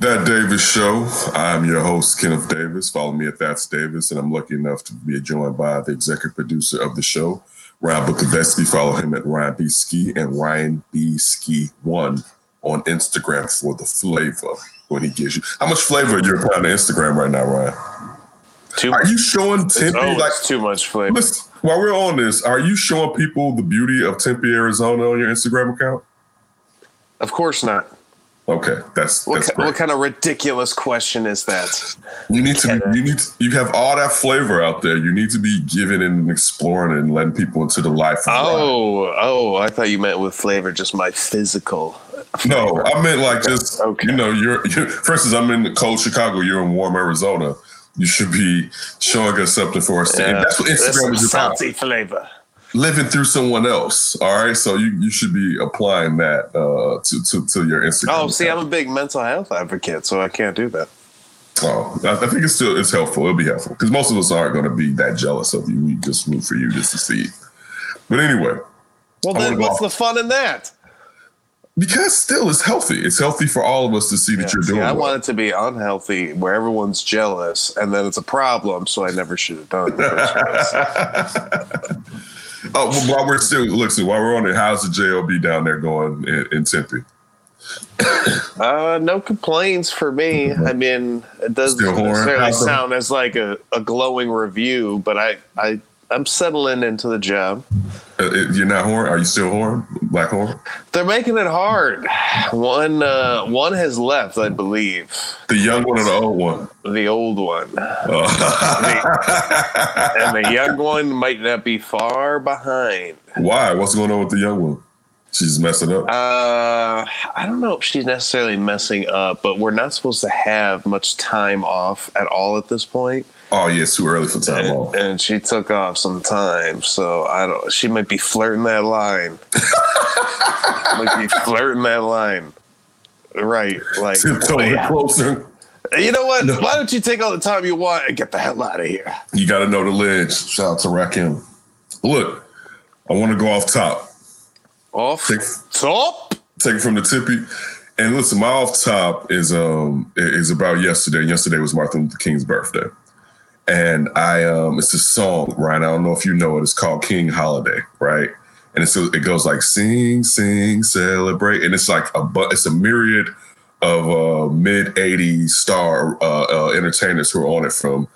That Davis Show. I'm your host, Kenneth Davis. Follow me at That's Davis, and I'm lucky enough to be joined by the executive producer of the show, Ryan Bukovetsky. Follow him at Ryan B. Ski and Ryan B. Ski One on Instagram for the flavor when he gives you. How much flavor are you applying to Instagram right now, Ryan? Too Are you showing Tempe like? too much flavor. Listen, while we're on this, are you showing people the beauty of Tempe, Arizona on your Instagram account? Of course not. Okay, that's What, that's what kind of ridiculous question is that? You need to. be, You need. To, you have all that flavor out there. You need to be giving and exploring and letting people into the life. Of Ryan. Oh, oh, I thought you meant with flavor just my physical. no, I meant like just. Okay. You know, you're, you're. For instance, I'm in cold Chicago. You're in warm Arizona. You should be showing us something for us. to- and that's what Instagram is about. salty flavor. Living through someone else. All right, so you you should be applying that uh, to to to your Instagram. Oh, see, I'm a big mental health advocate, so I can't do that. Oh, I think it's still it's helpful. It'll be helpful because most of us aren't going to be that jealous of you. We just root for you just to see. it. But anyway, Well, then what's off- the fun in that? because still it's healthy. It's healthy for all of us to see that you're see, doing. I well. want it to be unhealthy where everyone's jealous and then it's a problem, so I never should have done it. in the first place. Oh, well, while we're still listen, while we're on it, how's the JLB down there going in, in Tempe? Uh, no complaints for me. I mean, it doesn't Still horn. necessarily How's sound as like a, a glowing review, but I, I, I'm settling into the job. Uh, you're not horn? Are you still horn? Black horn? They're making it hard. One, uh, one has left, I believe. The young one or the old one? The old one, Uh, and the young one might not be far behind. why? What's going on with the young one? She's messing up. Uh, I don't know if she's necessarily messing up, but we're not supposed to have much time off at all at this point. Oh yeah, it's too early for time and, off. and she took off some time, so I don't. She might be flirting that line. might be flirting that line. Right, like yeah. closer. you know what? No. Why don't you take all the time you want and get the hell out of here? You got to know the ledge. Shout out to Rakim. Look, I want to go off top. Off Take, top. take it from the tippy. And listen, my off top is um is about yesterday. Yesterday was Martin Luther King's birthday, and I um it's a song, Ryan. I don't know if you know it. It's called King Holiday, right? And it's it goes like sing, sing, celebrate, and it's like a it's a myriad of uh, mid '80s star uh, uh, entertainers who are on it from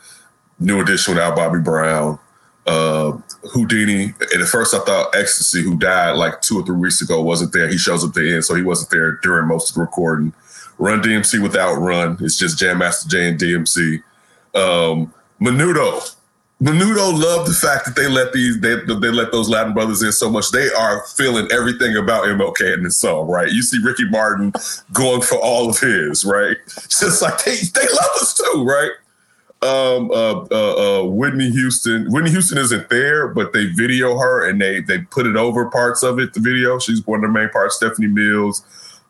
New Edition without Bobby Brown, uh, Whodini. And at first, I thought Ecstasy, who died like two or three weeks ago, wasn't there. He shows up at the end, so he wasn't there during most of the recording. Run DMC without Run. It's just Jam Master Jay and DMC. Um, Menudo. Menudo loved the fact that they let these they, they let those Latin brothers in so much. They are feeling everything about MLK in this song, right? You see Ricky Martin going for all of his, right? Just like they they love us too, right? um, uh, uh, uh, Whitney Houston. Whitney Houston isn't there, but they video her and they they put it over parts of it. The video. She's one of the main parts. Stephanie Mills.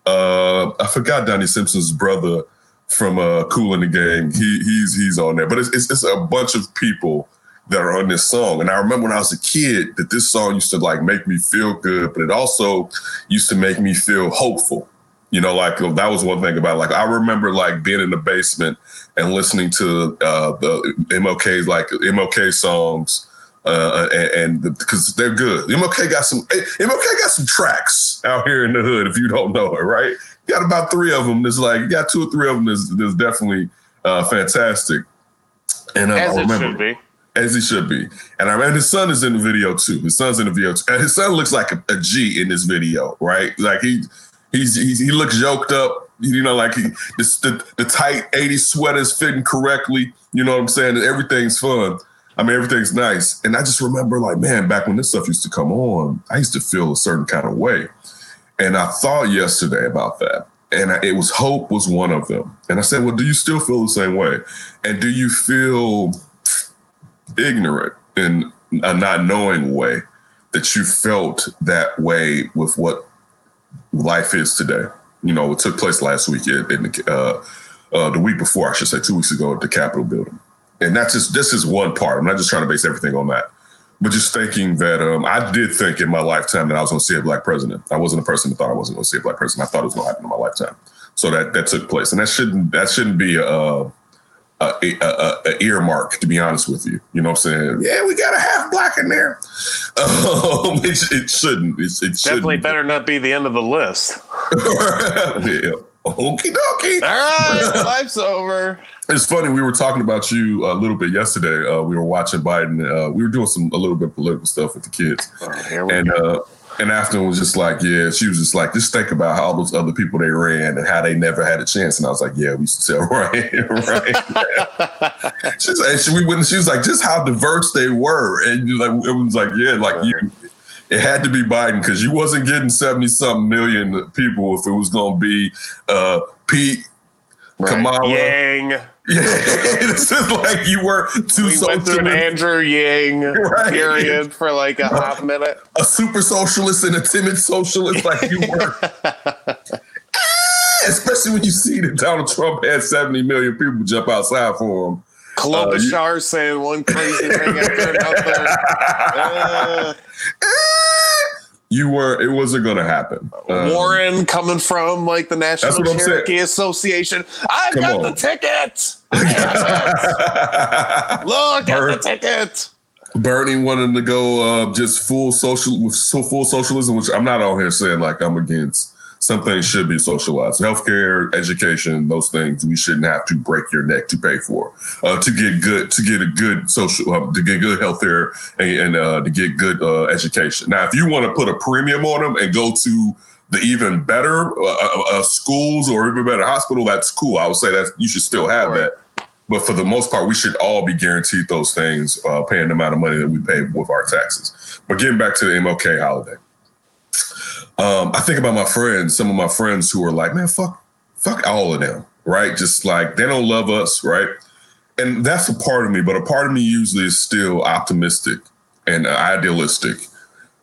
Uh, I forgot Donnie Simpson's brother from uh, Kool and the Gang. He he's he's on there, but it's, it's it's a bunch of people that are on this song. And I remember when I was a kid that this song used to like make me feel good, but it also used to make me feel hopeful. You know, like that was one thing about it. like I remember like being in the basement and listening to uh, the MLK's like MLK songs, uh, and because they're good. MLK got some MLK got some tracks out here in the hood. If you don't know it, right? Got about three of them. There's like you got two or three of them. That's, that's definitely uh, fantastic. And uh, As I it remember, should be. as he should be. And I and his son is in the video too. His son's in the video too. And his son looks like a, a G in this video, right? Like he he's, he's he looks yoked up. You know, like he this, the the tight 80s sweaters fitting correctly. You know what I'm saying? And everything's fun. I mean, everything's nice. And I just remember, like, man, back when this stuff used to come on, I used to feel a certain kind of way. And I thought yesterday about that. and I, it was hope was one of them. And I said, "Well, do you still feel the same way? And do you feel ignorant in a not knowing way that you felt that way with what life is today?" You know, it took place last week in, in the, uh, uh, the week before, I should say, two weeks ago at the Capitol building. And that's just this is one part. I'm not just trying to base everything on that, but just thinking that um, I did think in my lifetime that I was going to see a black president. I wasn't a person that thought I wasn't going to see a black president. I thought it was going to happen in my lifetime. So that that took place, and that shouldn't that shouldn't be a, a, a, a, a earmark. To be honest with you, you know what I'm saying? Yeah, we got a half black in there. Um, it, it shouldn't. It, it Definitely shouldn't. better not be the end of the list. yeah. Okie dokie. All right, life's over. It's funny. We were talking about you a little bit yesterday. Uh, we were watching Biden. Uh, we were doing some a little bit of political stuff with the kids, Oh, and uh, and after was just like, yeah, she was just like, just think about how all those other people they ran and how they never had a chance. And I was like, yeah, we should tell right, right. She's and she, we went. She was like, just how diverse they were, and you like it was like, yeah, like you. It had to be Biden because you wasn't getting seventy something million people if it was going to be uh, Pete, Kamala. Yang. Yeah, it's just like you were too We went through an Andrew Yang Right. period for like a half minute. a super socialist and a timid socialist, like you were. Especially when you see that Donald Trump had 70 million people jump outside for him. Klobuchar saying one crazy thing after another. Uh, You were, it wasn't going to happen. Um, Warren coming from like the National. Cherokee Association. I've got on. the ticket. Look at the ticket. Bernie wanted to go uh, just full social with so full socialism, which I'm not out here saying like I'm against. Some things should be socialized. Healthcare, education, those things we shouldn't have to break your neck to pay for uh, to get good to get a good social uh, to get good healthcare and, and uh, to get good uh, education. Now, if you want to put a premium on them and go to the even better uh, uh, schools or even better hospital, that's cool. I would say that you should still have Right. that. But for the most part, we should all be guaranteed those things, uh, paying the amount of money that we pay with our taxes. But getting back to the MLK holiday, um, I think about my friends, some of my friends who are like, man, fuck, fuck all of them, right? Just like they don't love us, right? And that's a part of me, but a part of me usually is still optimistic and uh, idealistic.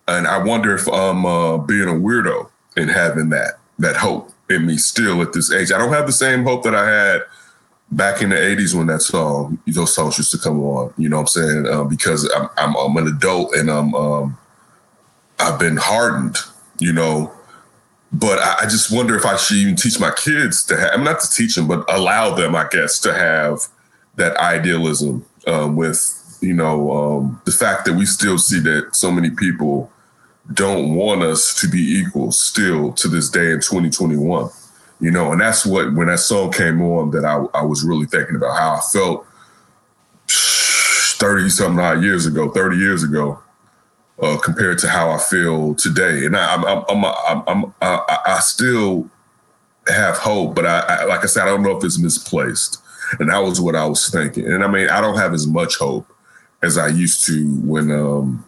And I wonder if I'm uh, being a weirdo and having that that hope in me still at this age. I don't have the same hope that I had back in the 80s when that song, those songs used to come on, you know what I'm saying? Um, because I'm, I'm, I'm an adult and I'm, um, I've been hardened, you know, but I, I just wonder if I should even teach my kids to have, I'm not to teach them, but allow them, I guess, to have that idealism um, with, you know, um, the fact that we still see that so many people don't want us to be equal still to this day in 2021 you know, and that's what when that song came on that I, I was really thinking about how I felt 30 something odd years ago, 30 years ago, uh, compared to how I feel today. And I, I'm, I'm, I'm, I'm, I, I still have hope, but I, I, like I said, I don't know if it's misplaced. And that was what I was thinking. And I mean, I don't have as much hope as I used to when, um,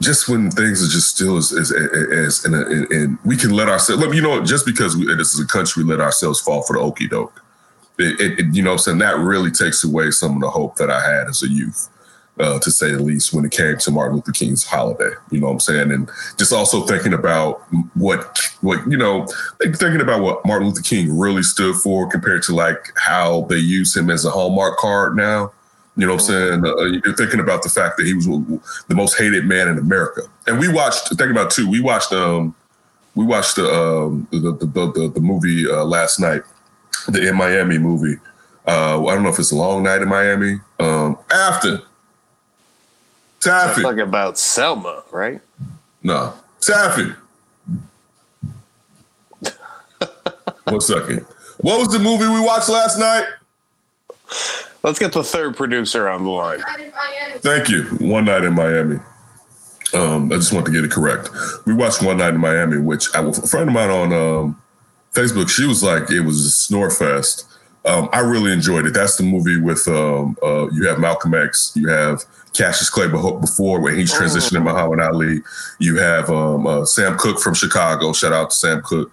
just when things are just still as as, as and, and, and we can let ourselves you know, just because we, this is a country, we let ourselves fall for the okey doke. It, it, you know, I'm saying that really takes away some of the hope that I had as a youth, uh, to say the least, when it came to Martin Luther King's holiday. You know what I'm saying, and just also thinking about what what you know, thinking about what Martin Luther King really stood for compared to like how they use him as a hallmark card now. You know what I'm saying? Uh, you're thinking about the fact that he was the most hated man in America. And we watched, thinking about too, we watched um we watched the um the the the, the, the movie uh, last night, the In Miami movie. Uh I don't know if it's a long night in Miami. Um after Taffy. Talking about Selma, right? No. Taffy. One second. What was the movie we watched last night? Let's get the third producer on the line. Thank you. One night in Miami. Um, I just want to get it correct. We watched One Night in Miami, which I, a friend of mine on um, Facebook, she was like, it was a snore fest. Um, I really enjoyed it. That's the movie with um, uh, you have Malcolm X, you have Cassius Clay before when he's transitioning to Muhammad Ali. You have um, uh, Sam Cooke from Chicago. Shout out to Sam Cooke.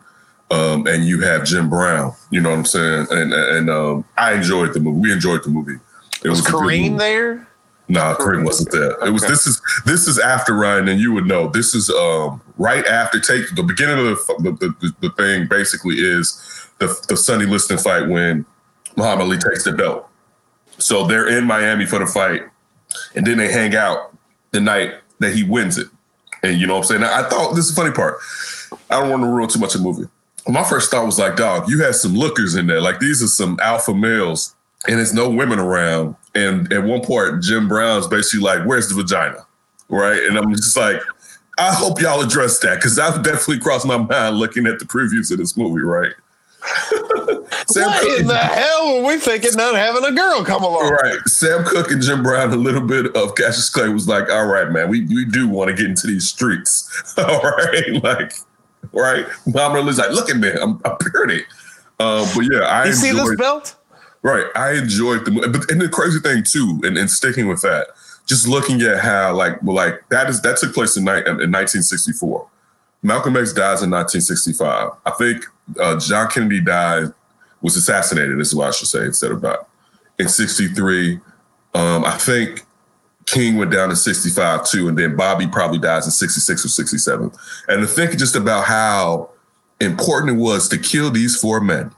um, and you have Jim Brown. You know what I'm saying? And and um, I enjoyed the movie. We enjoyed the movie. It Was good Kareem there? Nah, Kareem wasn't there. It was this is this is after Ryan, and you would know. This is um right after take the beginning of the the, the, the thing. Basically, is the the Sonny Liston fight when Muhammad Ali takes the belt. So they're in Miami for the fight, and then they hang out the night that he wins it. And you know what I'm saying? I thought this is the funny part. I don't want to ruin too much of the movie. My first thought was like, dog, you had some lookers in there. Like these are some alpha males, and there's no women around. And at one part, Jim Brown's basically like, "Where's the vagina?" Right? And I'm just like, I hope y'all address that because I've definitely crossed my mind looking at the previews of this movie. Right? Sam What Cooke- in the hell were we thinking not having a girl come along? Right. Sam Cooke and Jim Brown, a little bit of Cassius Clay was like, all right, man, we, we do want to get into these streets. all right. Like, right. Muhammad Ali's like, look at me, I'm, I'm pretty. Um, but yeah, I You see this belt? right. I enjoyed the movie. But and the crazy thing too, and, and sticking with that, just looking at how like well, like that is that took place in, ni- in 1964. Malcolm X dies in 1965. I think uh, John Kennedy died, was assassinated, is what I should say, instead of that. In 63, um, I think King went down in 65 too, and then Bobby probably dies in 66 or 67. And to think just about how important it was to kill these four men.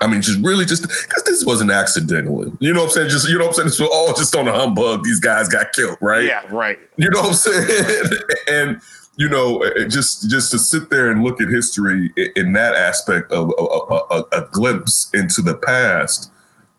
I mean, just really just because this wasn't accidentally. You know what I'm saying? Just, you know what I'm saying? This was all just on a humbug. These guys got killed, right? Yeah, right. You know what I'm saying? and you know, eh, eh, just just to sit there and look at history in that aspect of a, a, a, glimpse into the past,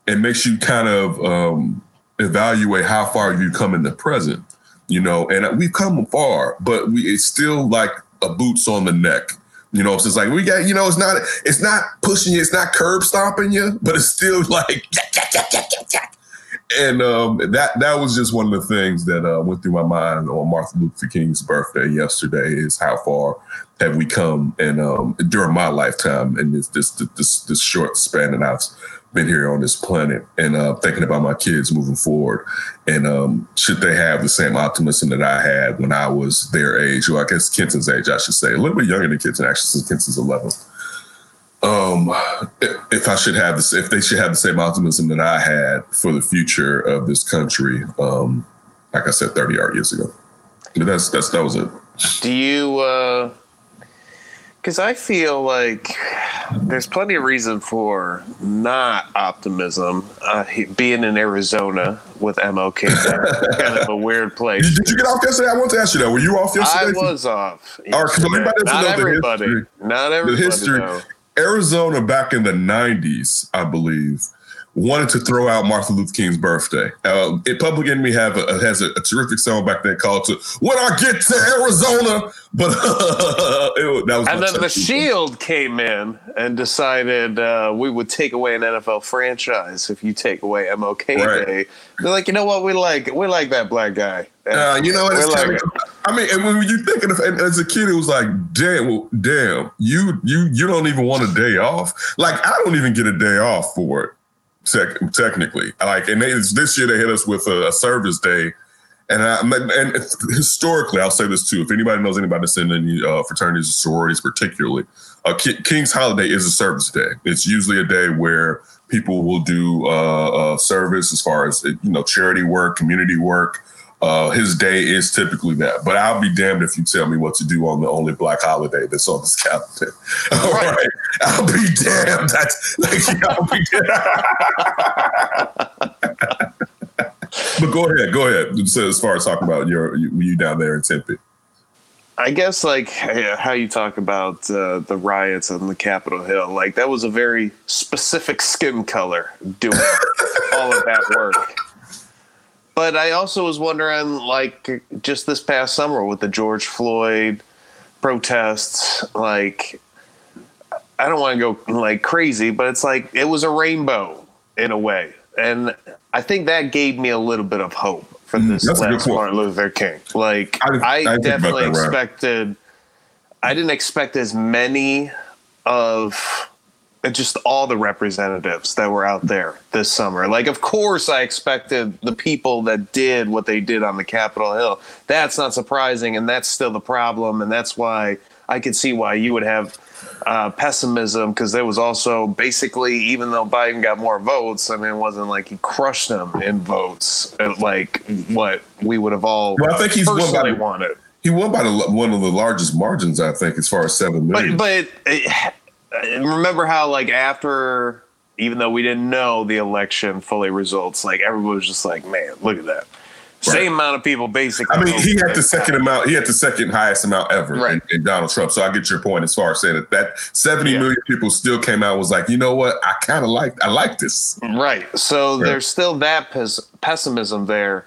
it makes you kind of um, evaluate how far you've come in the present. You know, and uh, we've come far, but we it's still like a boots on the neck. You know, it's just like we got. You know, it's not it's not pushing you, it's not curb stomping you, but it's still like and um, that that was just one of the things that uh, went through my mind on Martin Luther King's birthday yesterday. Is how far have we come, and um, during my lifetime, and this this this this short span that I've been here on this planet, and uh, thinking about my kids moving forward, and um, should they have the same optimism that I had when I was their age, or I guess Kenton's age, I should say, a little bit younger than Kenton actually, since Kenton's eleven um if I should have this if they should have the same optimism that I had for the future of this country um like I said 30 odd years ago but that's that's that was it Do you? uh Because I feel like there's plenty of reason for not optimism. Uh, being in Arizona with MLK, kind of a weird place. did, did you get off yesterday I want to ask you that were you off yesterday? I yesterday was off. All right, yesterday. everybody Not everybody. history. Not the everybody. history though. Arizona back in the 90s I believe wanted to throw out Martin Luther King's birthday. Uh, it, Public Enemy have a, has a, a terrific song back then called to "When I Get to Arizona," but it, that was And then the. Shield came in and decided uh, we would take away an NFL franchise if you take away MLK Right. Day. They're like, you know what? We like we like that black guy. Uh, you know, it's like of, I mean, and when you think of and as a kid, it was like, damn, well, damn, you you you don't even want a day off. Like I don't even get a day off for it. Tec- technically, like, and they, this year they hit us with a, a service day. And I, and historically, I'll say this too: if anybody knows anybody that's in any uh, fraternities or sororities, particularly, uh, Ki- King's Holiday is a service day. It's usually a day where people will do uh, uh, service as far as you know, charity work, community work. Uh, his day is typically that, but I'll be damned if you tell me what to do on the only black holiday that's on this calendar. All Right. right, I'll be damned. That's like I'll be damned. but go ahead, go ahead. So as far as talking about your you, you down there in Tempe, I guess like how you talk about uh, the riots on the Capitol Hill, like that was a very specific skin color doing all of that work. But I also was wondering, like just this past summer with the George Floyd protests, like I don't want to go like crazy, but it's like it was a rainbow in a way, and I think that gave me a little bit of hope for mm, this that's a good last. Martin Luther King. Like I- I, I definitely that, right. expected. I didn't expect as many of just all the representatives that were out there this summer. Like, of course, I expected the people that did what they did on the Capitol Hill. That's not surprising, and that's still the problem, and that's why I could see why you would have uh, pessimism because there was also basically, even though Biden got more votes, I mean, it wasn't like he crushed them in votes, uh, like what we would have all Well, I think he's won by personally wanted. He won by the, one of the largest margins, I think, as far as seven million. But but uh, remember how like after even though we didn't know the election fully results, like everybody was just like, man, look at that. Same amount of people basically. I mean, he had the second amount. He had the second highest amount ever Right. in, in Donald Trump. So I get your point as far as saying that that seventy Yeah. million people still came out was like, you know what, I kind of like, I like this. Right. So Right. there's still that pes- pessimism there.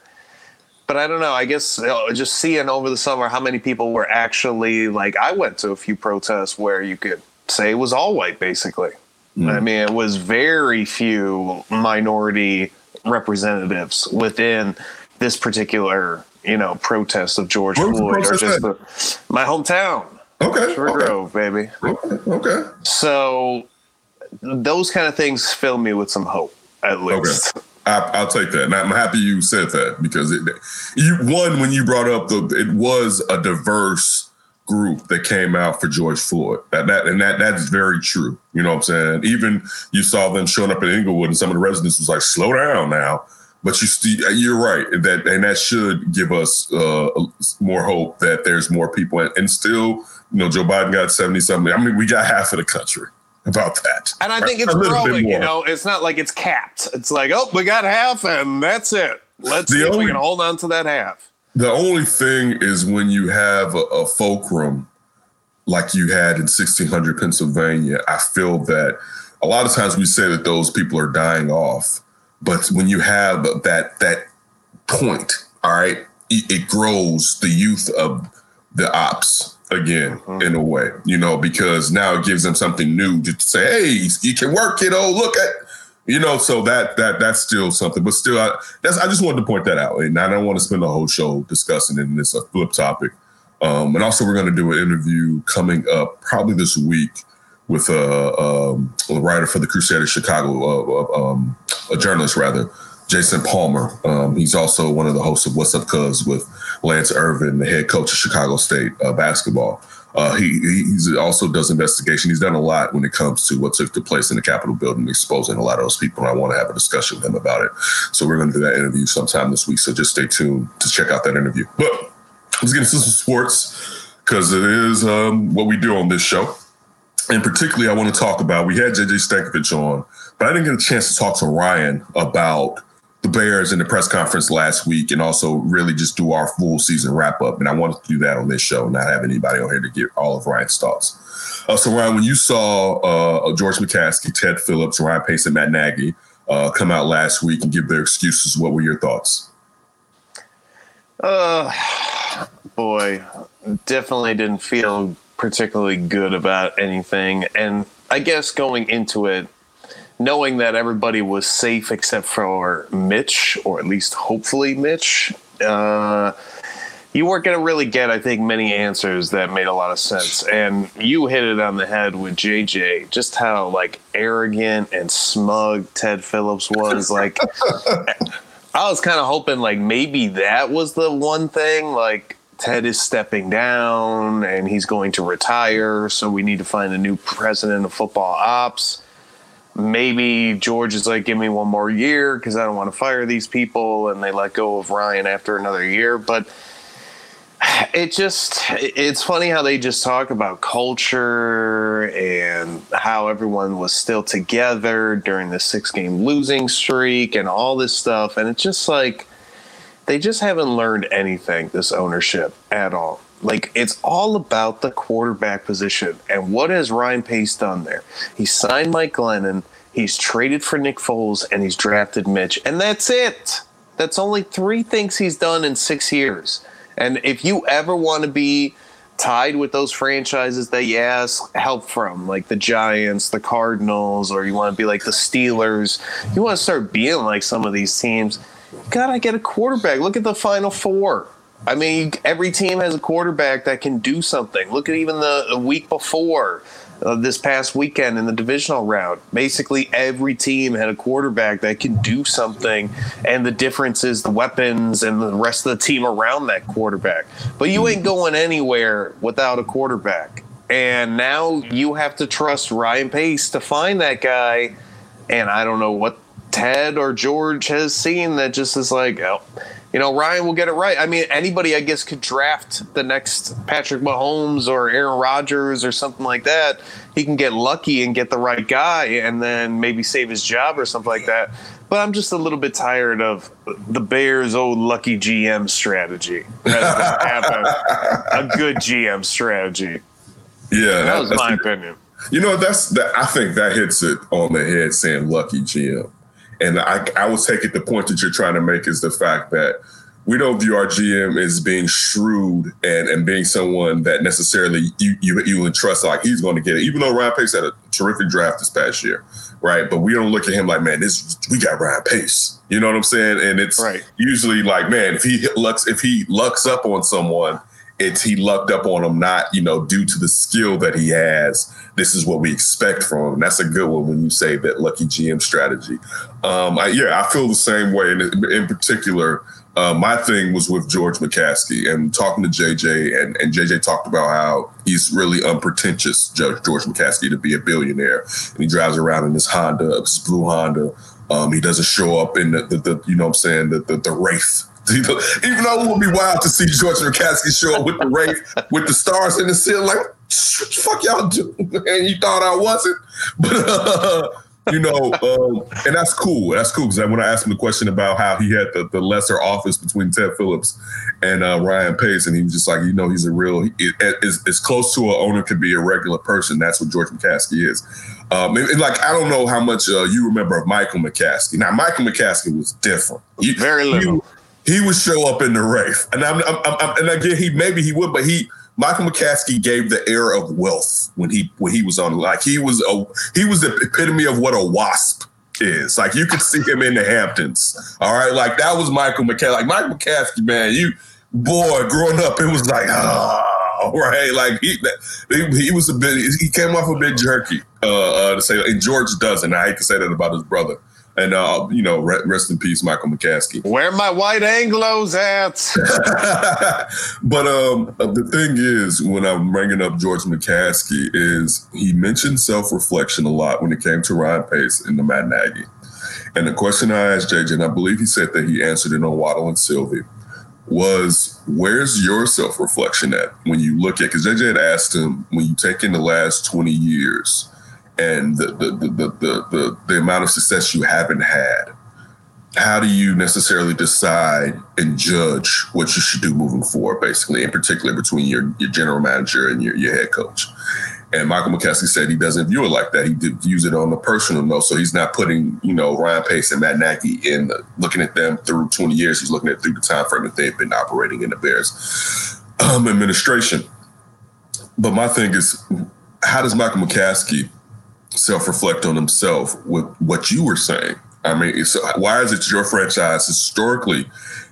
But I don't know. I guess uh, just seeing over the summer how many people were actually like, I went to a few protests where you could say it was all white, basically. Hmm. I mean, it was very few minority representatives within this particular, you know, protest of George Where was the Floyd or just the, my hometown, Okay, Short okay, Grove, baby. okay, okay. So those kind of things fill me with some hope, at least. I, I'll take that, and I'm happy you said that because it, you one when you brought up the it was a diverse group that came out for George Floyd. That that and that that's very true. You know what I'm saying? Even you saw them showing up in Inglewood, and some of the residents was like, "Slow down now." But you still, you're right that, and that should give us uh, more hope that there's more people, and, and still, you know, Joe Biden got seventy something. I mean, we got half of the country about that, And I think it's A little bit growing, you know, it's not like it's capped. It's like, oh, we got half and that's it. Let's The see if we can hold on to that half. The only thing is when you have a, a fulcrum like you had in 1600 Pennsylvania, I feel that a lot of times we say that those people are dying off, but when you have that that point, all right, it, it grows the youth of the ops again mm-hmm. in a way, you know, because now it gives them something new to say, hey, you can work, kiddo. Oh, look at you know, so that that that's still something, but still, I, that's I just wanted to point that out, and I don't want to spend the whole show discussing it in this a flip topic. Um, and also, we're going to do an interview coming up probably this week with a, um, a writer for the Crusader Chicago, uh, uh, um, a journalist rather, Jason Palmer. Um, he's also one of the hosts of What's Up Cuz with Lance Irvin, the head coach of Chicago State uh, basketball. Uh, he he's also does investigation. He's done a lot when it comes to what took place in the Capitol building, exposing a lot of those people. And I want to have a discussion with him about it. So we're going to do that interview sometime this week. So just stay tuned to check out that interview. But let's get into some sports because it is um, what we do on this show. And particularly, I want to talk about. We had JJ Stankevitz on, but I didn't get a chance to talk to Ryan about the Bears in the press conference last week, and also really just do our full season wrap up. And I wanted to do that on this show, not have anybody on here to get all of Ryan's thoughts. Uh, so, Ryan, when you saw uh, George McCaskey, Ted Phillips, Ryan Pace, and Matt Nagy uh, come out last week and give their excuses, what were your thoughts? Uh, boy, definitely didn't feel particularly good about anything. And I guess going into it, knowing that everybody was safe except for Mitch, or at least hopefully Mitch, uh, you weren't going to really get, I think, many answers that made a lot of sense. And you hit it on the head with JJ, just how like arrogant and smug Ted Phillips was. Like, I was kind of hoping like maybe that was the one thing like Ted is stepping down and he's going to retire, so we need to find a new president of football ops. Maybe George is like, give me one more year because I don't want to fire these people, and they let go of Ryan after another year. But it just it's funny how they just talk about culture and how everyone was still together during the six game losing streak and all this stuff and it's just like they just haven't learned anything this ownership at all like it's all about the quarterback position. And what has Ryan Pace done there? He signed Mike Glennon he's traded for Nick Foles and he's drafted Mitch. And that's it. That's only three things he's done in 6 years. And if you ever want to be tied with those franchises that you ask help from, like the Giants, the Cardinals, or you want to be like the Steelers, you want to start being like some of these teams, you gotta get a quarterback. Look at the Final Four. I mean, every team has a quarterback that can do something. Look at even the, the week before uh, this past weekend in the divisional round. Basically, every team had a quarterback that can do something, and the difference is the weapons and the rest of the team around that quarterback. But you ain't going anywhere without a quarterback. And now you have to trust Ryan Pace to find that guy. And I don't know what Ted or George has seen that just is like, oh, you know, Ryan will get it right. I mean, anybody, I guess, could draft the next Patrick Mahomes or Aaron Rodgers or something like that. He can get lucky and get the right guy and then maybe save his job or something like that. But I'm just a little bit tired of the Bears' old lucky GM strategy. a, good GM strategy. Yeah, that was my opinion. You know, that's that. I think that hits it on the head, saying lucky GM. And I, I would take it the point that you're trying to make is the fact that we don't view our GM as being shrewd and, and being someone that necessarily you you you would trust like he's going to get it. Even though Ryan Pace had a terrific draft this past year, right? But we don't look at him like, man, this we got Ryan Pace. You know what I'm saying? And it's right. usually like, man, if he lucks if he lucks up on someone, it's he lucked up on him not you know due to the skill that he has this is what we expect from him. That's a good one when you say that lucky gm strategy. Um, I, yeah i feel the same way. And in particular uh, my thing was with george mccaskey and talking to jj and, and jj talked about how he's really unpretentious george, george mccaskey to be a billionaire. And he drives around in this honda this blue honda. Um, he doesn't show up in the, the, the, you know what i'm saying the, the, the even though it would be wild to see George McCaskey show up with the wraith with the stars in the ceiling, like fuck y'all do, and you thought I wasn't, but uh, you know, um, and that's cool. That's cool because when I asked him the question about how he had the, the lesser office between Ted Phillips and uh, Ryan Pace, and he was just like, you know, he's a real, as, as close to an owner could be a regular person. That's what George McCaskey is. Um, and, and, like, I don't know how much uh, you remember of Michael McCaskey. Now, Michael McCaskey was different. He, Very little. He, he would show up in the Wraith, and I'm, I'm, I'm, and again, he maybe he would, but he Michael McCaskey gave the air of wealth when he when he was on. Like he was a he was the epitome of what a wasp is. Like you could see him in the Hamptons. All right, like that was Michael McCaskey. Like Michael McCaskey, man, you boy, growing up, it was like oh, right, like he he, he was a bit he came off a bit jerky uh, uh, to say, and George doesn't. I hate to say that about his brother. And uh, you know, rest in peace, Michael McCaskey. Where my white Anglos at? but um, uh, the thing is, when I'm bringing up George McCaskey, is he mentioned self reflection a lot when it came to Ryan Pace and the Matt Nagy. And the question I asked JJ, and I believe he said that he answered it on Waddle and Silvy, was where's your self reflection at when you look at? Because JJ had asked him when you take in the last 20 years and the the, the the the amount of success you haven't had, how do you necessarily decide and judge what you should do moving forward, basically, in particular between your, your general manager and your, your head coach? And Michael McCaskey said he doesn't view it like that. He use it on a personal note. So he's not putting, you know, Ryan Pace and Matt Nagy in the, looking at them through 20 years. He's looking at through the time frame that they've been operating in the Bears um, administration. But my thing is, how does Michael McCaskey self reflect on himself with what you were saying. I mean, so why is it your franchise historically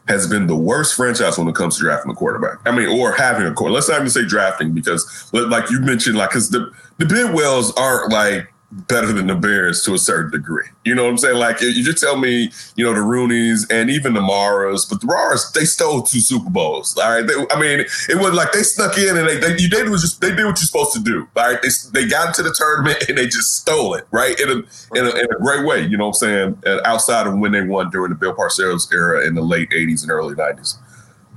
has been the worst franchise when it comes to drafting a quarterback? I mean, or having a quarterback. Let's not even say drafting because, like you mentioned, like because the the Bidwells aren't like better than the Bears to a certain degree. You know what I'm saying? Like you just tell me, you know, the Rooneys and even the Maras, but the Maras, they stole two Super Bowls. All right. They, I mean, it was like they snuck in and they they, did was just they did what you're supposed to do. All right. They, they got into the tournament and they just stole it, right? In a, in a, in a great way, you know what I'm saying? And outside of when they won during the Bill Parcells era in the late 80s and early 90s.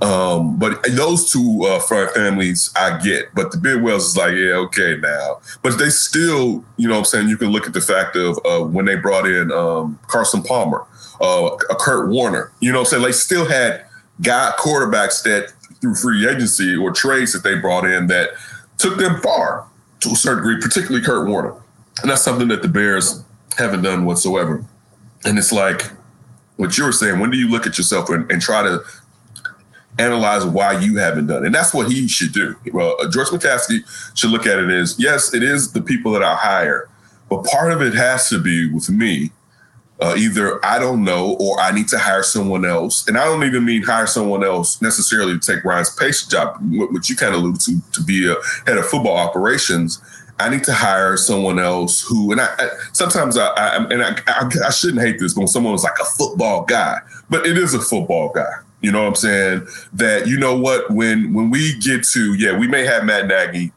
Um, but those two uh, front families I get, but the Bidwells is like, yeah, okay now. But they still, you know what I'm saying, you can look at the fact of uh, when they brought in um, Carson Palmer, uh, Kurt Warner, you know what I'm saying? They still had guy quarterbacks that through free agency or trades that they brought in that took them far to a certain degree, particularly Kurt Warner. And that's something that the Bears haven't done whatsoever. And it's like what you were saying, when do you look at yourself and, and try to analyze why you haven't done it. And that's what he should do. Well, uh, George McCaskey should look at it as yes, it is the people that I hire, but part of it has to be with me. Uh, either I don't know or I need to hire someone else. And I don't even mean hire someone else necessarily to take Ryan's Pace job, which you kind of alluded to, to be a head of football operations. I need to hire someone else who, and I, I sometimes I, I and I, I, I, shouldn't hate this, but when someone was like a football guy, but it is a football guy. You know what I'm saying? That you know what when when we get to yeah, we may have Matt Nagy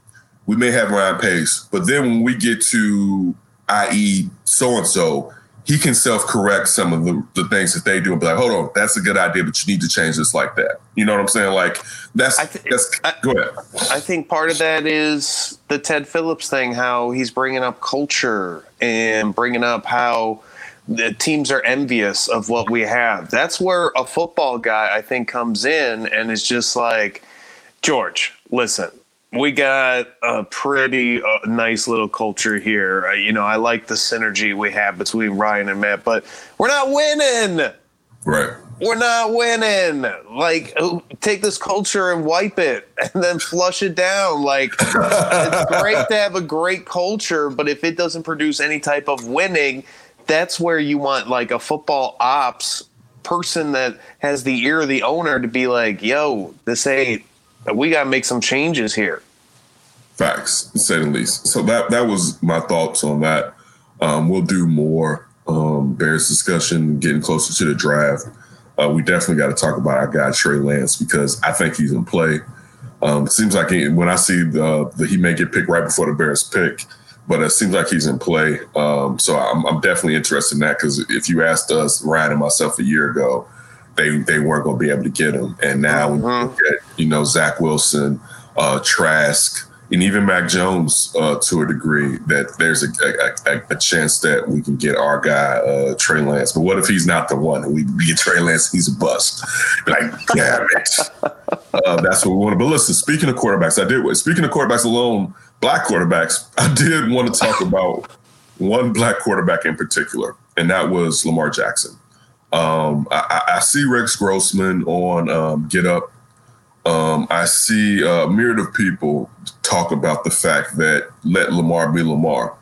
we may have Ryan Pace, but then when we get to i.e. so and so, he can self-correct some of the, the things that they do and be like, hold on, that's a good idea, but you need to change this like that. You know what I'm saying? Like that's I thi- that's I- go ahead. I think part of that is the Ted Phillips thing, how he's bringing up culture and bringing up how the teams are envious of what we have. That's where a football guy, I think, comes in and is just like, George, listen, we got a pretty uh, nice little culture here. Uh, you know, I like the synergy we have between Ryan and Matt, but we're not winning Right. we're not winning. Like, oh, take this culture and wipe it and then flush it down. Like, it's great to have a great culture, but if it doesn't produce any type of winning, that's where you want like a football ops person that has the ear of the owner to be like, yo, this ain't, we got to make some changes here. Facts, say the least. So that that was my thoughts on that. Um, we'll do more um, Bears discussion, getting closer to the draft. Uh, we definitely got to talk about our guy Trey Lance because I think he's in play. Um, seems like he, when I see the, the he may get picked right before the Bears pick, but it seems like he's in play. Um, so I'm, I'm definitely interested in that because if you asked us, Ryan and myself, a year ago, they they weren't going to be able to get him, and now when you look at you know Zach Wilson, uh, Trask, and even Mac Jones uh, to a degree that there's a, a, a, chance that we can get our guy uh, Trey Lance. But what if he's not the one? And we, get Trey Lance, he's a bust. Like, damn it. Uh, that's what we want. To. But listen, speaking of quarterbacks, I did. Speaking of quarterbacks alone, black quarterbacks, I did want to talk about one black quarterback in particular, and that was Lamar Jackson. Um, I, I I see Rex Grossman on um, Get Up. Um, I see a myriad of people talk about the fact that let Lamar be Lamar.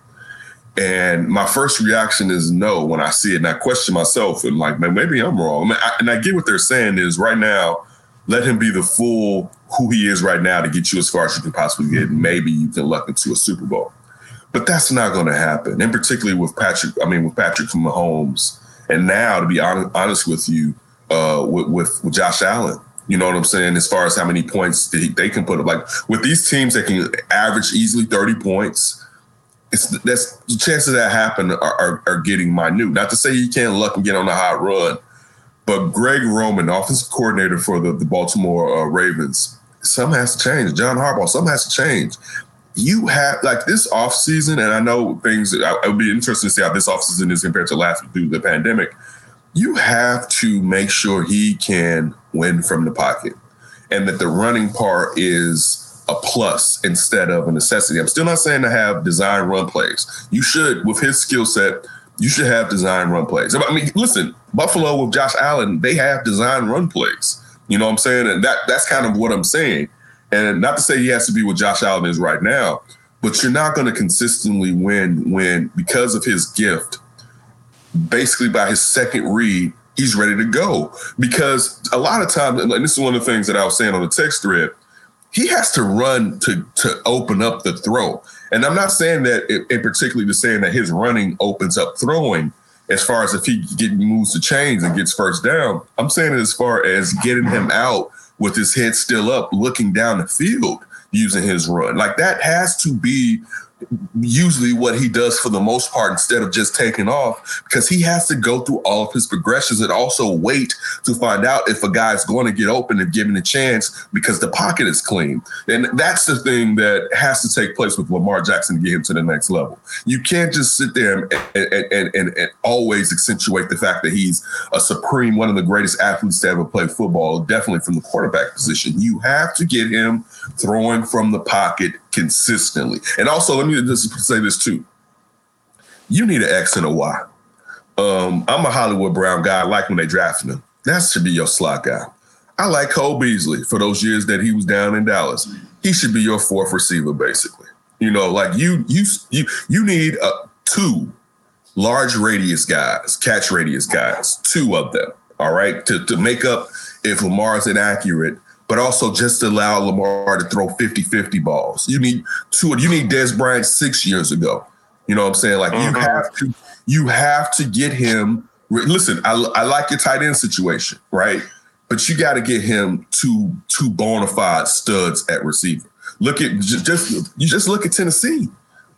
And my first reaction is no when I see it. And I question myself and like, man, maybe I'm wrong. I mean, I, and I get what they're saying is right now, let him be the full who he is right now to get you as far as you can possibly get. Maybe you can luck into a Super Bowl. But that's not going to happen. And particularly with Patrick, I mean, with Patrick Mahomes. And now, to be honest, honest with you, uh, with, with, with Josh Allen, you know what I'm saying? As far as how many points they, can put up, like with these teams that can average easily 30 points, it's that's the chances that happen are, are, are getting minute. Not to say you can't luck and get on a hot run, but Greg Roman, offensive coordinator for the, the Baltimore uh, Ravens, something has to change. John Harbaugh, something has to change. You have like this offseason, and I know things. It would be interesting to see how this offseason is compared to last through the pandemic. You have to make sure he can win from the pocket, and that the running part is a plus instead of a necessity. I'm still not saying to have design run plays. You should, with his skill set, you should have design run plays. I mean, listen, Buffalo with Josh Allen, they have design run plays. You know what I'm saying? And that that's kind of what I'm saying. And not to say he has to be what Josh Allen is right now, but you're not going to consistently win when because of his gift, basically by his second read, he's ready to go. Because a lot of times, and this is one of the things that I was saying on the text thread, he has to run to to open up the throw. And I'm not saying that in, particularly just saying that his running opens up throwing as far as if he get moves the chains and gets first down. I'm saying it as far as getting him out with his head still up, looking down the field using his run. Like that has to be usually what he does for the most part instead of just taking off because he has to go through all of his progressions and also wait to find out if a guy's going to get open and given a chance because the pocket is clean. And that's the thing that has to take place with Lamar Jackson to get him to the next level. You can't just sit there and, and, and, and, and always accentuate the fact that he's a supreme, one of the greatest athletes to ever play football, definitely from the quarterback position. You have to get him throwing from the pocket consistently. And also, let me just say this too. You need an X and a Y. Um, I'm a Hollywood Brown guy. I like when they drafted him. That should be your slot guy. I like Cole Beasley for those years that he was down in Dallas. He should be your fourth receiver, basically. You know, like you, you, you, you need uh, two large radius guys, catch radius guys, two of them. All right, to to make up if Lamar's inaccurate but also just allow Lamar to throw 50-50 balls. You need two, you need Dez Bryant six years ago. You know what I'm saying? Like you mm-hmm. have to, you have to get him. Listen, I, I like your tight end situation, right? But you got to get him two two bona fide studs at receiver. look at just, just you just look at Tennessee.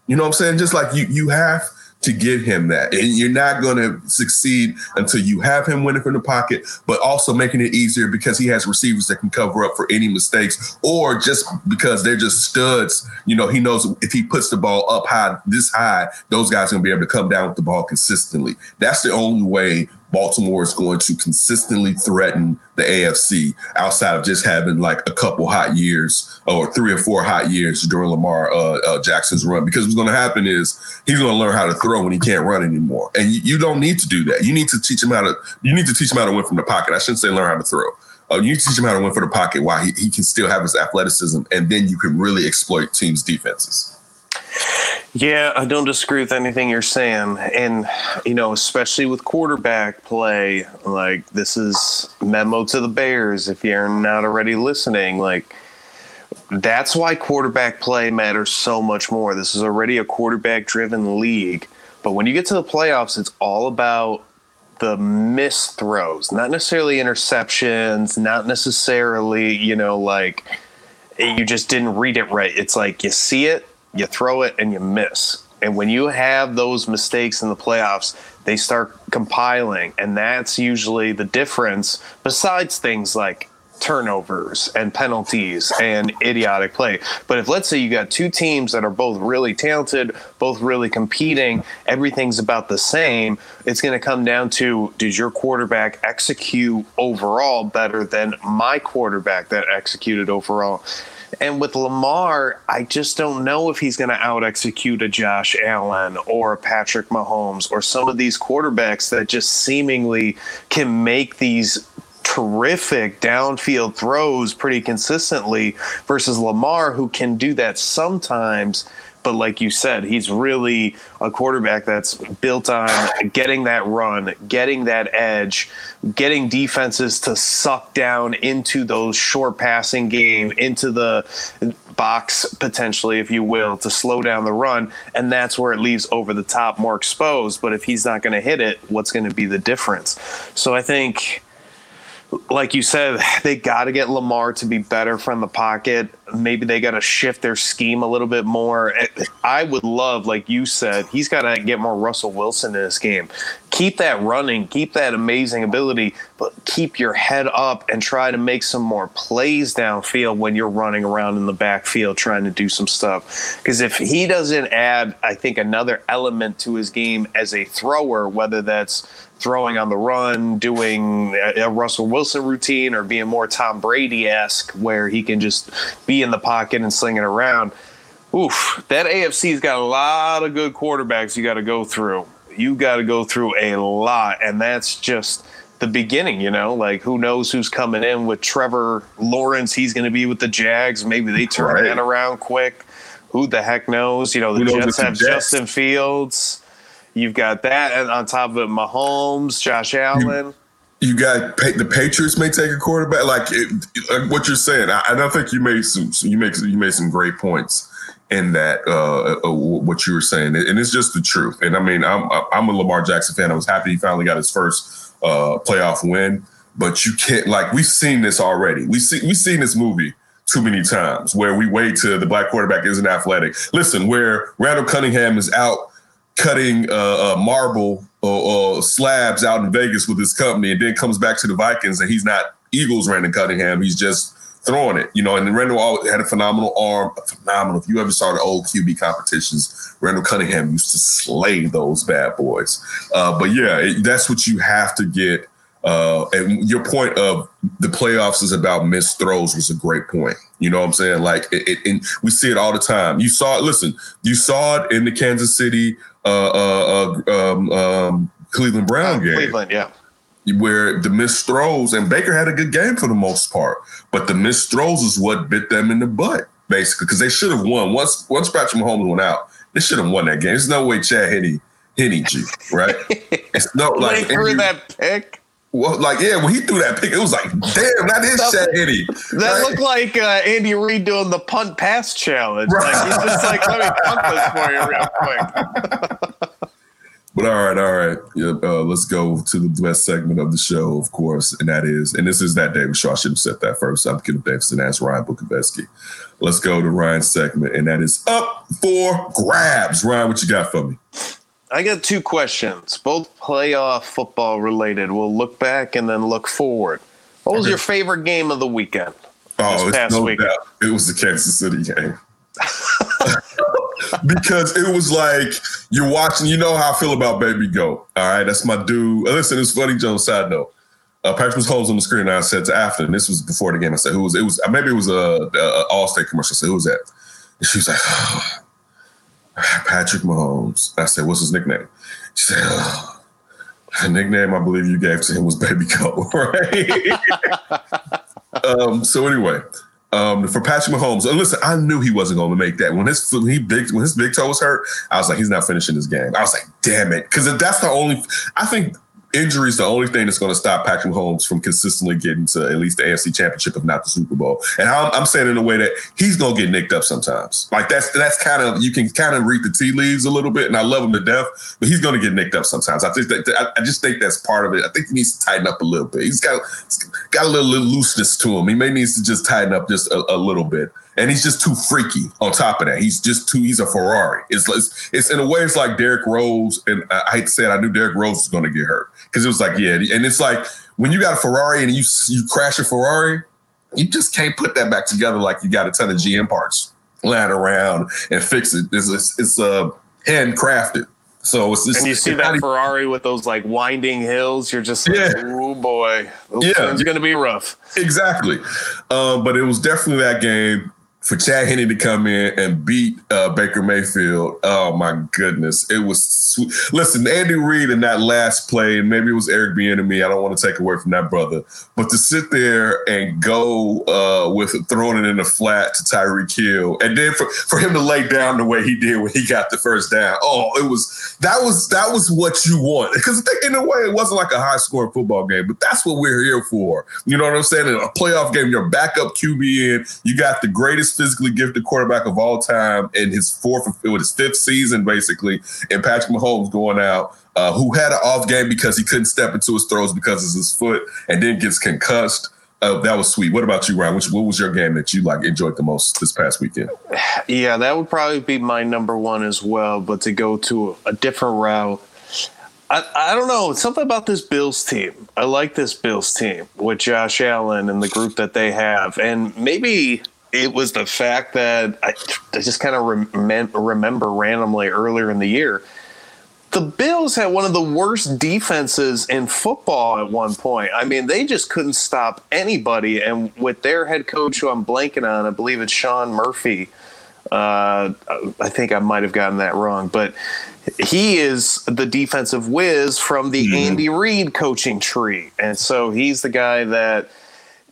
You know what I'm saying? Just like you you have to give him that. And you're not going to succeed until you have him winning from the pocket, but also making it easier because he has receivers that can cover up for any mistakes or just because they're just studs. You know, he knows if he puts the ball up high, this high, those guys are going to be able to come down with the ball consistently. That's the only way Baltimore is going to consistently threaten the AFC outside of just having like a couple hot years or three or four hot years during Lamar uh, uh, Jackson's run. Because what's going to happen is he's going to learn how to throw when he can't run anymore, and you, you, don't need to do that. You need to teach him how to. You need to teach him how to win from the pocket. I shouldn't say learn how to throw. Uh, you teach him how to win for the pocket while he, he can still have his athleticism, and then you can really exploit teams' defenses. Yeah, I don't disagree with anything you're saying. And, you know, especially with quarterback play, like this is memo to the Bears if you're not already listening. Like, that's why quarterback play matters so much more. This is already a quarterback driven league. But when you get to the playoffs, it's all about the missed throws, not necessarily interceptions, not necessarily, you know, like you just didn't read it right. It's like you see it, you throw it and you miss. And when you have those mistakes in the playoffs, they start compiling. And that's usually the difference, besides things like turnovers and penalties and idiotic play. But if let's say you got two teams that are both really talented, both really competing, everything's about the same, it's going to come down to did your quarterback execute overall better than my quarterback that executed overall? And with Lamar, I just don't know if he's going to out execute a Josh Allen or a Patrick Mahomes or some of these quarterbacks that just seemingly can make these terrific downfield throws pretty consistently versus Lamar, who can do that sometimes but like you said, he's really a quarterback that's built on getting that run, getting that edge, getting defenses to suck down into those short passing game, into the box potentially, if you will, to slow down the run. And that's where it leaves over the top more exposed. But if he's not going to hit it, what's going to be the difference? So I think like you said, they got to get Lamar to be better from the pocket. Maybe they got to shift their scheme a little bit more. I would love, like you said, he's got to get more Russell Wilson in this game. Keep that running, keep that amazing ability, but keep your head up and try to make some more plays downfield when you're running around in the backfield trying to do some stuff. Because if he doesn't add, I think, another element to his game as a thrower, whether that's throwing on the run, doing a Russell Wilson routine, or being more Tom Brady esque, where he can just be in the pocket and sling it around. Oof, that AFC's got a lot of good quarterbacks you got to go through. You got to go through a lot, and that's just the beginning, you know, like who knows who's coming in with Trevor Lawrence. He's going to be with the Jags. Maybe they turn right. that around quick. Who the heck knows? You know, the Jets have Justin Fields. You've got that, and on top of it, Mahomes, Josh Allen. You, you got the Patriots may take a quarterback, like, it, like what you're saying. I, I think you made some. You make you made some great points in that uh, uh, what you were saying, and it's just the truth. And I mean, I'm I'm a Lamar Jackson fan. I was happy he finally got his first uh, playoff win, but you can't like we've seen this already. We see we've seen this movie too many times where we wait to the black quarterback isn't athletic. Listen, where Randall Cunningham is out cutting uh, uh, marble or, or, slabs out in Vegas with his company, and then comes back to the Vikings, and he's not Eagles Randall Cunningham. He's just throwing it, you know. And Randall had a phenomenal arm, phenomenal. If you ever saw the old QB competitions, Randall Cunningham used to slay those bad boys. Uh, but yeah, it, that's what you have to get. Uh, and your point of the playoffs is about missed throws was a great point. You know what I'm saying? Like, it, it, and we see it all the time. You saw it. Listen, you saw it in the Kansas City uh, uh, uh, um, um, Cleveland Brown game. Cleveland, yeah. Where the missed throws and Baker had a good game for the most part, but the missed throws is what bit them in the butt basically because they should have won once once Patrick Mahomes went out. They should have won that game. There's no way Chad Henne Henne you, right? It's no like threw that pick. Well, like yeah, when he threw that pick, it was like, damn, that is Henne. That right? looked like uh, Andy Reid doing the punt pass challenge. Right. Like he's just like, let me punt this for you real quick. But all right, all right. Yeah, uh, let's go to the best segment of the show, of course, and that is, and this is that David Shaw. I should have said that first. I'm Kenneth Davidson. That's Ryan Bukovetsky. Let's go to Ryan's segment, and that is up for grabs. Ryan, what you got for me? I got two questions, both playoff football related. We'll look back and then look forward. What was Okay. your favorite game of the weekend? Oh, it's past no weekend. doubt. It was the Kansas City game. because it was like you're watching. You know how I feel about Baby Goat. All right, that's my dude. Uh, Listen, it's funny, Joe. Side note. Uh, Patrick was Holmes on the screen, and I said to after, and this was before the game. I said, "Who was it? Was maybe it was a, a All State commercial?" I said, "Who was that?" And she was like, "Patrick Mahomes." I said, "What's his nickname?" She said, oh, "The nickname I believe you gave to him was Baby Goat." Right. um, so anyway, um, for Patrick Mahomes, and listen, I knew he wasn't going to make that. When his when he big when his big toe was hurt, I was like, he's not finishing this game. I was like, damn it, because that's the only. I think injury is the only thing that's going to stop Patrick Mahomes from consistently getting to at least the AFC Championship, if not the Super Bowl. And I'm, I'm saying in a way that he's going to get nicked up sometimes. Like that's that's kind of you can kind of read the tea leaves a little bit, and I love him to death, but he's going to get nicked up sometimes. I think that I, just think that's part of it. I think he needs to tighten up a little bit. He's got got a little, little looseness to him. He may needs to just tighten up just a, a little bit. And he's just too freaky. On top of that, he's just too. He's a Ferrari. It's it's, it's in a way it's like Derrick Rose, and I I hate to say it, I knew Derrick Rose was going to get hurt because it was like yeah, and it's like when you got a Ferrari and you you crash a Ferrari, you just can't put that back together like you got a ton of GM parts lying around and fix it. It's it's, it's uh, handcrafted. So it's just, And you see that even- Ferrari with those like winding hills, you're just like, Yeah. oh boy, those Yeah. going to be rough. Exactly. Um, but it was definitely that game for Chad Henne to come in and beat uh, Baker Mayfield. Oh my goodness, it was sweet. Listen, Andy Reid in that last play, and maybe it was Eric Bieniemy. I don't want to take away from that brother, but to sit there and go uh, with throwing it in the flat to Tyreek Hill, and then for, for him to lay down the way he did when he got the first down. Oh, it was that was that was what you want because in a way it wasn't like a high scoring football game, but that's what we're here for. You know what I'm saying? In a playoff game, your backup QB in, you got the greatest physically gifted quarterback of all time in his fourth, with his fifth season basically, and Patrick Mahomes going out. Uh, who had an off game because he couldn't step into his throws because of his foot and then gets concussed. Uh, that was sweet. What about you, Ryan? Which, what was your game that you like enjoyed the most this past weekend? Yeah, that would probably be my number one as well. But to go to a different route, I, I don't know. Something about this Bills team. I like this Bills team with Josh Allen and the group that they have. And maybe it was the fact that I, I just kind of rem- remember randomly earlier in the year. The Bills had one of the worst defenses in football at one point. I mean, they just couldn't stop anybody. And with their head coach, who I'm blanking on, I believe it's Sean Murphy. Uh, I think I might have gotten that wrong, but he is the defensive whiz from the Andy Reid coaching tree, and so he's the guy that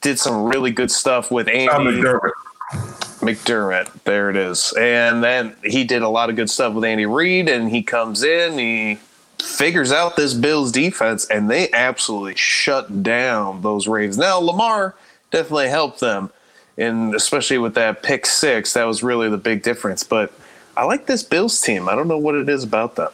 did some really good stuff with Andy Tom McDermott. McDermott. There it is. And then he did a lot of good stuff with Andy Reid, and he comes in, he figures out this Bills defense, and they absolutely shut down those Ravens. Now, Lamar definitely helped them, and especially with that pick six, that was really the big difference. But I like this Bills team. I don't know what it is about them.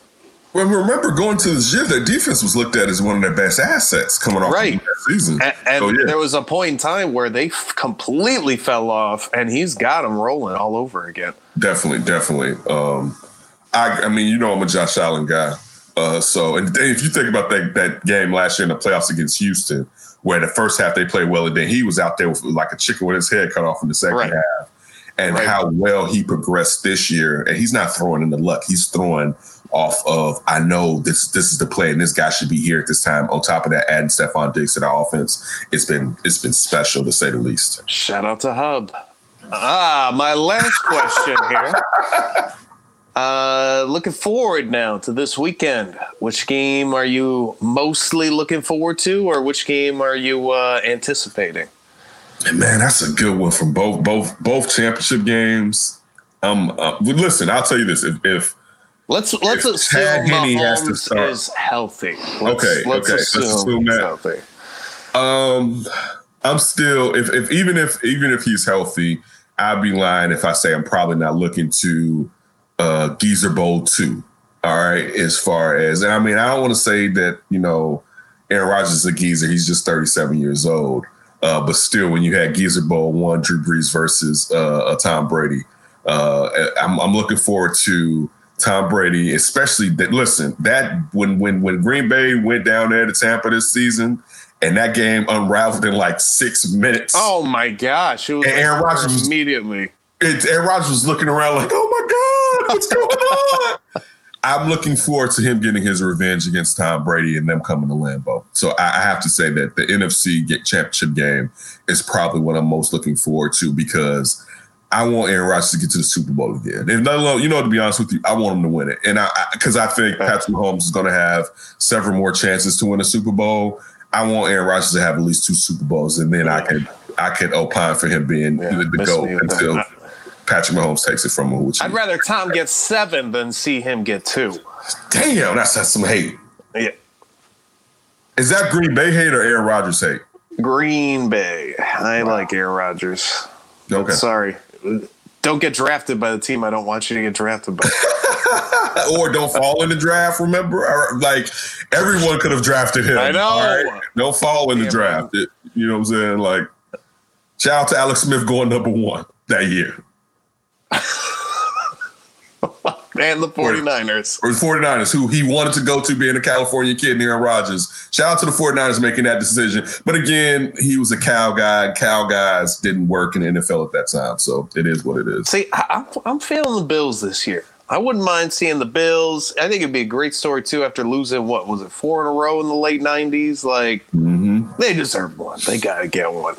Well, remember going to this year, their defense was looked at as one of their best assets coming off Right. that season. And, and so, yeah. there was a point in time where they f- completely fell off, and he's got them rolling all over again. Definitely, definitely. Um, I, I mean, you know, I'm a Josh Allen guy. Uh, so, and if you think about that that game last year in the playoffs against Houston, where the first half they played well, and then he was out there with like a chicken with his head cut off in the second Right. half, and Right. how well he progressed this year. And he's not throwing in the luck; he's throwing off of I know this this is the play, and this guy should be here at this time. On top of that, adding Stefon Diggs to the offense, it's been it's been special to say the least. Shout out to Hub. Ah, my last question here. Uh, looking forward now to this weekend. Which game are you mostly looking forward to, or which game are you uh, anticipating? Man, that's a good one from both both both championship games. Um, uh, listen, I'll tell you this: if, if Let's let's If assume Chad Henne has to start- is healthy. Let's, Okay, let's okay, let's assume, assume that. healthy. um, I'm still if, if even if even if he's healthy, I'd be lying if I say I'm probably not looking to uh Geezer Bowl two. All right, as far as and I mean, I don't want to say that you know Aaron Rodgers is a geezer. He's just 37 years old. Uh, but still, when you had Geezer Bowl one, Drew Brees versus uh, Tom Brady, uh, I'm, I'm, looking forward to Tom Brady, especially that. Listen, that when when when Green Bay went down there to Tampa this season, and that game unraveled in like six minutes. Oh my gosh! It was and Aaron Rodgers immediately. It, Aaron Rodgers was looking around like, "Oh my god, what's going on?" I'm looking forward to him getting his revenge against Tom Brady and them coming to Lambeau. So I, I have to say that the NFC get championship game is probably what I'm most looking forward to because I want Aaron Rodgers to get to the Super Bowl again. If not, you know, to be honest with you, I want him to win it, and I because I, I, think Patrick Mahomes is going to have several more chances to win a Super Bowl. I want Aaron Rodgers to have at least two Super Bowls, and then I can I can opine for him being yeah, the GOAT until Patrick Mahomes takes it from him. I'd rather Tom get seven than see him get two. Damn, that's, that's some hate. Yeah. Is that Green Bay hate or Aaron Rodgers hate? Green Bay. I wow. like Aaron Rodgers. Okay. Sorry. Don't get drafted by the team I don't want you to get drafted by. or don't fall in the draft, remember? Or, like everyone could have drafted him. I know. Right? Don't fall in the draft. It, you know what I'm saying? Like, shout out to Alex Smith going number one that year. and the 49ers. Or the 49ers, who he wanted to go to being a California kid near Rodgers. Shout out to the 49ers making that decision. But again, he was a Cal guy. Cal guys didn't work in the NFL at that time. So it is what it is. See, I, I'm feeling the Bills this year. I wouldn't mind seeing the Bills. I think it'd be a great story too after losing what was it four in a row in the late '90s. Like mm-hmm. they deserve one. They got to get one.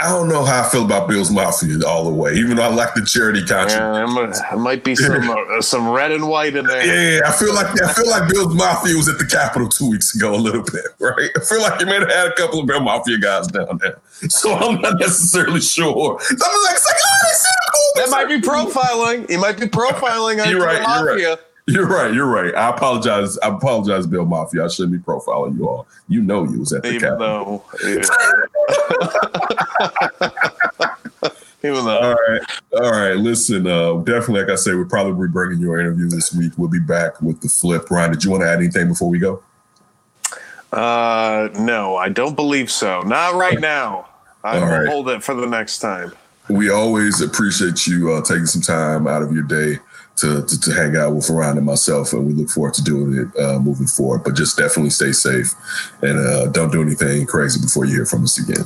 I don't know how I feel about Bills Mafia all the way, even though I like the charity contribution. Yeah, might be some uh, some red and white in there. Yeah, I feel like I feel like Bills Mafia was at the Capitol two weeks ago a little bit, right? I feel like you may have had a couple of Bill Mafia guys down there, so I'm not necessarily sure. So I'm like, like oh, that might be profiling. He might be profiling on you're right, Mafia. You're right. You're right. You're right. I apologize. I apologize, Bill Mafia. I shouldn't be profiling you all. You know you was at the Even though, Even though. All right. All right. Listen, uh, definitely, like I said, we'll probably be bringing your interview this week. We'll be back with the flip. Ryan, did you want to add anything before we go? Uh, no, I don't believe so. Not right now. I will right. hold it for the next time. We always appreciate you uh, taking some time out of your day to, to, to, hang out with Ryan and myself, and we look forward to doing it uh, moving forward. But just definitely stay safe and uh, don't do anything crazy before you hear from us again.